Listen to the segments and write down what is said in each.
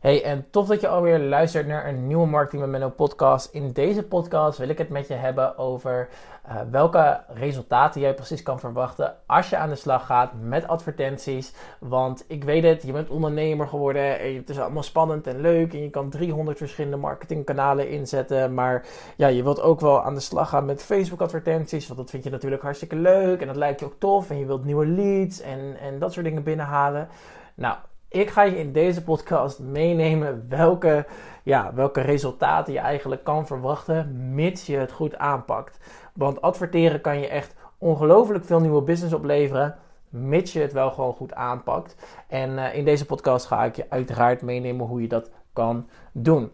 Hey, en tof dat je alweer luistert naar een nieuwe Marketing met Menno podcast. In deze podcast wil ik het met je hebben over uh, welke resultaten jij precies kan verwachten als je aan de slag gaat met advertenties. Want ik weet het, je bent ondernemer geworden en het is allemaal spannend en leuk en je kan 300 verschillende marketingkanalen inzetten. Maar ja, je wilt ook wel aan de slag gaan met Facebook advertenties, want dat vind je natuurlijk hartstikke leuk en dat lijkt je ook tof en je wilt nieuwe leads en, en dat soort dingen binnenhalen. Nou, ik ga je in deze podcast meenemen welke, ja, welke resultaten je eigenlijk kan verwachten, mits je het goed aanpakt. Want adverteren kan je echt ongelooflijk veel nieuwe business opleveren, mits je het wel gewoon goed aanpakt. En uh, in deze podcast ga ik je uiteraard meenemen hoe je dat kan doen.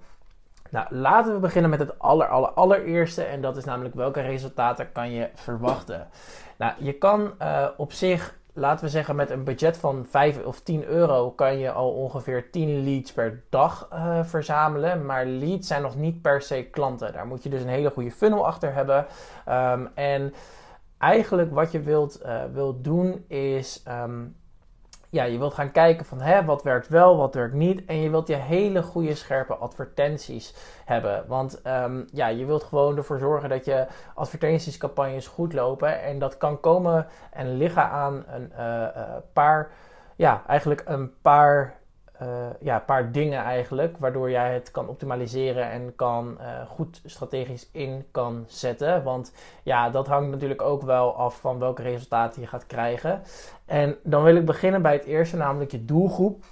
Nou, laten we beginnen met het aller, aller, allereerste. En dat is namelijk welke resultaten kan je verwachten. Nou, je kan uh, op zich laten we zeggen, met een budget van 5 of 10 euro kan je al ongeveer 10 leads per dag uh, verzamelen. Maar leads zijn nog niet per se klanten. Daar moet je dus een hele goede funnel achter hebben. Um, en eigenlijk wat je wilt, uh, wilt doen is. Um, ja, je wilt gaan kijken van hè, wat werkt wel, wat werkt niet. En je wilt je hele goede scherpe advertenties hebben. Want um, ja, je wilt gewoon ervoor zorgen dat je advertentiescampagnes goed lopen. En dat kan komen en liggen aan een uh, paar, ja, eigenlijk een paar uh, ja, paar dingen eigenlijk, waardoor jij het kan optimaliseren en kan uh, goed strategisch in kan zetten. Want ja, dat hangt natuurlijk ook wel af van welke resultaten je gaat krijgen. En dan wil ik beginnen bij het eerste, namelijk je doelgroep.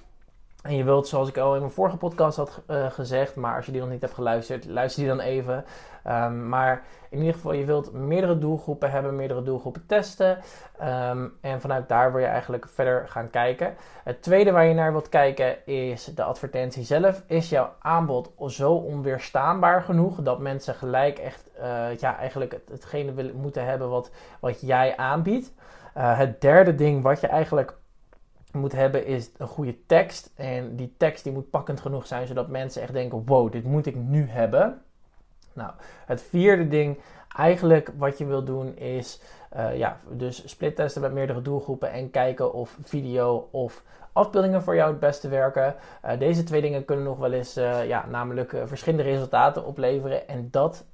En je wilt, zoals ik al in mijn vorige podcast had uh, gezegd, maar als je die nog niet hebt geluisterd, luister die dan even. Um, maar in ieder geval, je wilt meerdere doelgroepen hebben, meerdere doelgroepen testen. Um, en vanuit daar wil je eigenlijk verder gaan kijken. Het tweede waar je naar wilt kijken is de advertentie zelf. Is jouw aanbod zo onweerstaanbaar genoeg dat mensen gelijk echt uh, ja, eigenlijk het, hetgene willen, moeten hebben wat, wat jij aanbiedt? Uh, het derde ding wat je eigenlijk moet hebben is een goede tekst. En die tekst die moet pakkend genoeg zijn, zodat mensen echt denken: wow, dit moet ik nu hebben. Nou, het vierde ding, eigenlijk wat je wil doen is, uh, ja, dus split testen met meerdere doelgroepen en kijken of video of afbeeldingen voor jou het beste werken. Uh, deze twee dingen kunnen nog wel eens, uh, ja, namelijk verschillende resultaten opleveren. En dat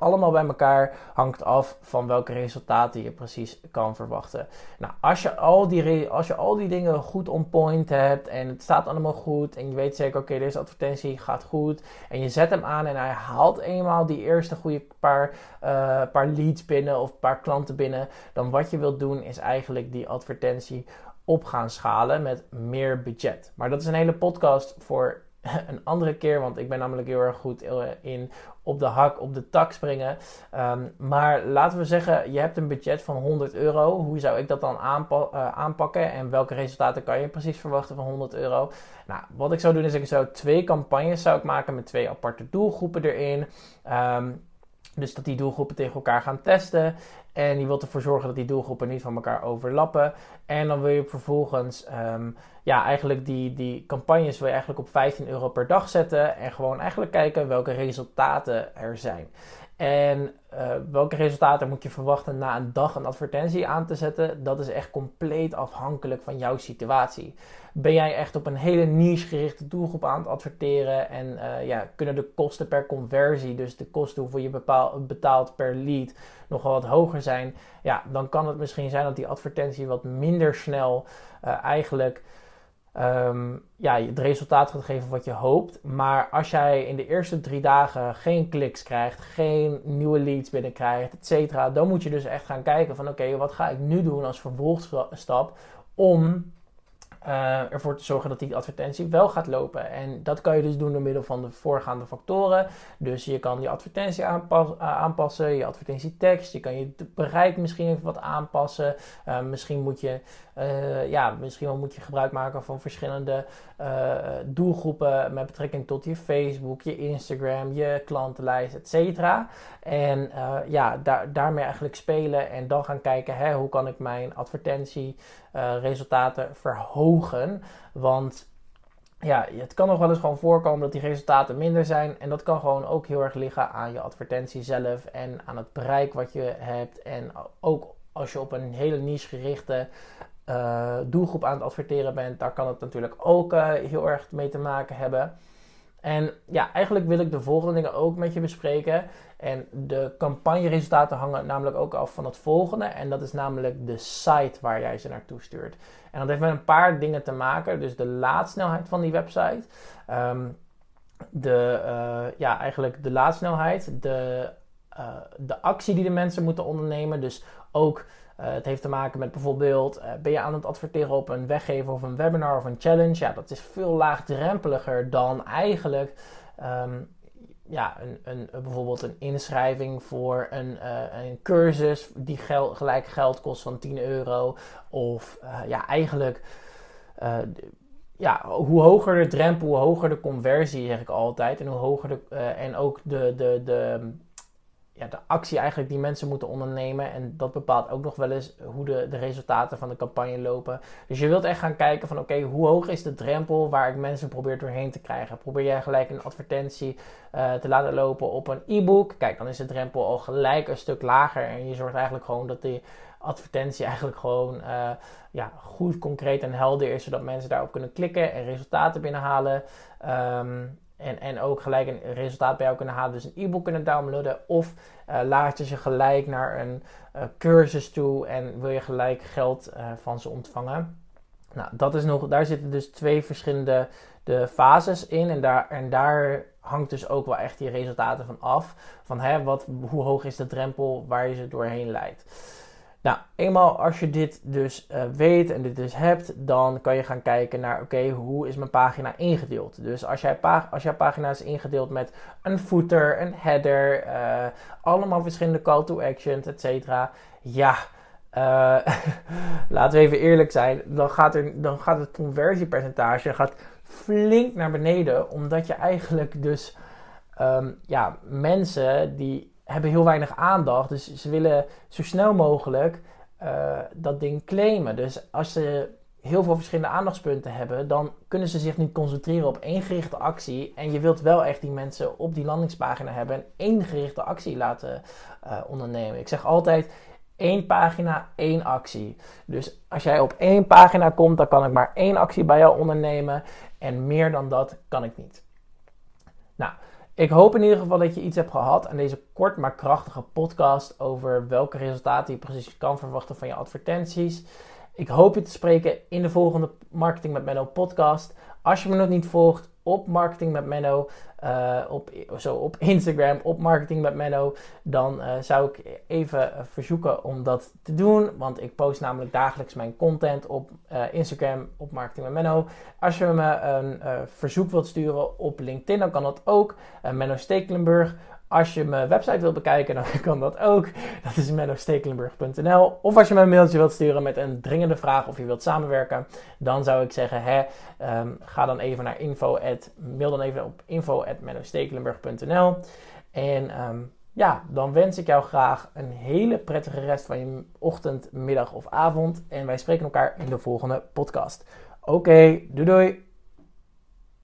allemaal bij elkaar hangt af van welke resultaten je precies kan verwachten. Nou, als je al die, als je al die dingen goed on point hebt en het staat allemaal goed en je weet zeker, oké, deze advertentie gaat goed en je zet hem aan en hij haalt eenmaal die eerste goede paar, uh, paar leads binnen of paar klanten binnen, dan wat je wilt doen is eigenlijk die advertentie op gaan schalen met meer budget. Maar dat is een hele podcast voor een andere keer, want ik ben namelijk heel erg goed in op de hak, op de tak springen. Um, maar laten we zeggen, je hebt een budget van 100 euro. Hoe zou ik dat dan uh, aanpakken en welke resultaten kan je precies verwachten van 100 euro? Nou, wat ik zou doen is ik zou twee campagnes zou ik maken met twee aparte doelgroepen erin. Um, dus dat die doelgroepen tegen elkaar gaan testen. En je wilt ervoor zorgen dat die doelgroepen niet van elkaar overlappen. En dan wil je vervolgens, um, ja, eigenlijk die, die campagnes wil je eigenlijk op 15 euro per dag zetten. En gewoon eigenlijk kijken welke resultaten er zijn. En uh, welke resultaten moet je verwachten na een dag een advertentie aan te zetten? Dat is echt compleet afhankelijk van jouw situatie. Ben jij echt op een hele niche gerichte doelgroep aan het adverteren en uh, ja, kunnen de kosten per conversie, dus de kosten hoeveel je betaalt per lead, nogal wat hoger zijn? Ja, dan kan het misschien zijn dat die advertentie wat minder snel uh, eigenlijk um, ja, het resultaat gaat geven wat je hoopt. Maar als jij in de eerste drie dagen geen kliks krijgt, geen nieuwe leads binnenkrijgt, et cetera, dan moet je dus echt gaan kijken van oké, wat ga ik nu doen als vervolgstap om uh, ervoor te zorgen dat die advertentie wel gaat lopen. En dat kan je dus doen door middel van de voorgaande factoren. Dus je kan je advertentie aanpas aanpassen, je advertentietekst, je kan je bereik misschien even wat aanpassen. Uh, misschien moet je, ja, misschien wel moet je gebruik maken van verschillende doelgroepen met betrekking tot je Facebook, je Instagram, je klantenlijst, et cetera. En ja, daar, daarmee eigenlijk spelen en dan gaan kijken, hè, hoe kan ik mijn advertentieresultaten verhogen want ja, het kan nog wel eens gewoon voorkomen dat die resultaten minder zijn. En dat kan gewoon ook heel erg liggen aan je advertentie zelf en aan het bereik wat je hebt. En ook als je op een hele niche gerichte uh, doelgroep aan het adverteren bent, daar kan het natuurlijk ook uh, heel erg mee te maken hebben. En ja, eigenlijk wil ik de volgende dingen ook met je bespreken. En de campagneresultaten hangen namelijk ook af van het volgende. En dat is namelijk de site waar jij ze naartoe stuurt. En dat heeft met een paar dingen te maken. Dus de laadsnelheid van die website. Um, de, uh, ja, eigenlijk de laadsnelheid. De, de actie die de mensen moeten ondernemen. Dus ook uh, het heeft te maken met bijvoorbeeld, uh, ben je aan het adverteren op een weggever of een webinar of een challenge? Ja, dat is veel laagdrempeliger dan eigenlijk um, ja, een, een, bijvoorbeeld een inschrijving voor een, uh, een cursus die gel gelijk geld kost van 10 euro. Of ja, eigenlijk ja, hoe hoger de drempel, hoe hoger de conversie, zeg ik altijd. En hoe hoger de. en ook de, de, de, de actie eigenlijk die mensen moeten ondernemen. En dat bepaalt ook nog wel eens hoe de, de resultaten van de campagne lopen. Dus je wilt echt gaan kijken van oké, hoe hoog is de drempel waar ik mensen probeer doorheen te krijgen. Probeer jij gelijk een advertentie uh, te laten lopen op een e-book. Kijk, dan is de drempel al gelijk een stuk lager. En je zorgt eigenlijk gewoon dat die advertentie eigenlijk gewoon uh, ja, goed, concreet en helder is. Zodat mensen daarop kunnen klikken en resultaten binnenhalen. Um, en, en ook gelijk een resultaat bij jou kunnen halen. Dus een e-book kunnen downloaden. Of uh, laat je ze gelijk naar een uh, cursus toe en wil je gelijk geld uh, van ze ontvangen. Nou, dat is nog, daar zitten dus twee verschillende de fases in. En daar, en daar hangt dus ook wel echt die resultaten van af. Van hè, wat, hoe hoog is de drempel waar je ze doorheen leidt. Nou, eenmaal als je dit dus uh, weet en dit dus hebt, dan kan je gaan kijken naar, oké, hoe is mijn pagina ingedeeld? Dus als, jij als jouw pagina is ingedeeld met een footer, een header, uh, allemaal verschillende call to actions, et cetera. Ja, uh, laten we even eerlijk zijn, dan gaat, er, dan gaat het conversiepercentage gaat flink naar beneden, omdat je eigenlijk dus um, ja, mensen die hebben heel weinig aandacht. Dus ze willen zo snel mogelijk uh, dat ding claimen. Dus als ze heel veel verschillende aandachtspunten hebben, dan kunnen ze zich niet concentreren op één gerichte actie. En je wilt wel echt die mensen op die landingspagina hebben en één gerichte actie laten uh, ondernemen. Ik zeg altijd. één pagina, één actie. Dus als jij op één pagina komt, dan kan ik maar één actie bij jou ondernemen. En meer dan dat kan ik niet. Nou, ik hoop in ieder geval dat je iets hebt gehad aan deze kort maar krachtige podcast over welke resultaten je precies kan verwachten van je advertenties. Ik hoop je te spreken in de volgende Marketing met Menno podcast. Als je me nog niet volgt, op Marketing met Menno, uh, op, zo op Instagram, op Marketing met Menno, dan uh, zou ik even verzoeken om dat te doen. Want ik post namelijk dagelijks mijn content op uh, Instagram, op Marketing met Menno. Als je me een verzoek wilt sturen op LinkedIn, dan kan dat ook. Menno Stekelenburg. Als je mijn website wilt bekijken, dan kan dat ook. Dat is mennostekelenburg.nl. Of als je me een mailtje wilt sturen met een dringende vraag of je wilt samenwerken, dan zou ik zeggen, hè, um, ga dan even naar info. Dan even op. En um, ja, dan wens ik jou graag een hele prettige rest van je ochtend, middag of avond. En wij spreken elkaar in de volgende podcast. Oké, doei doei!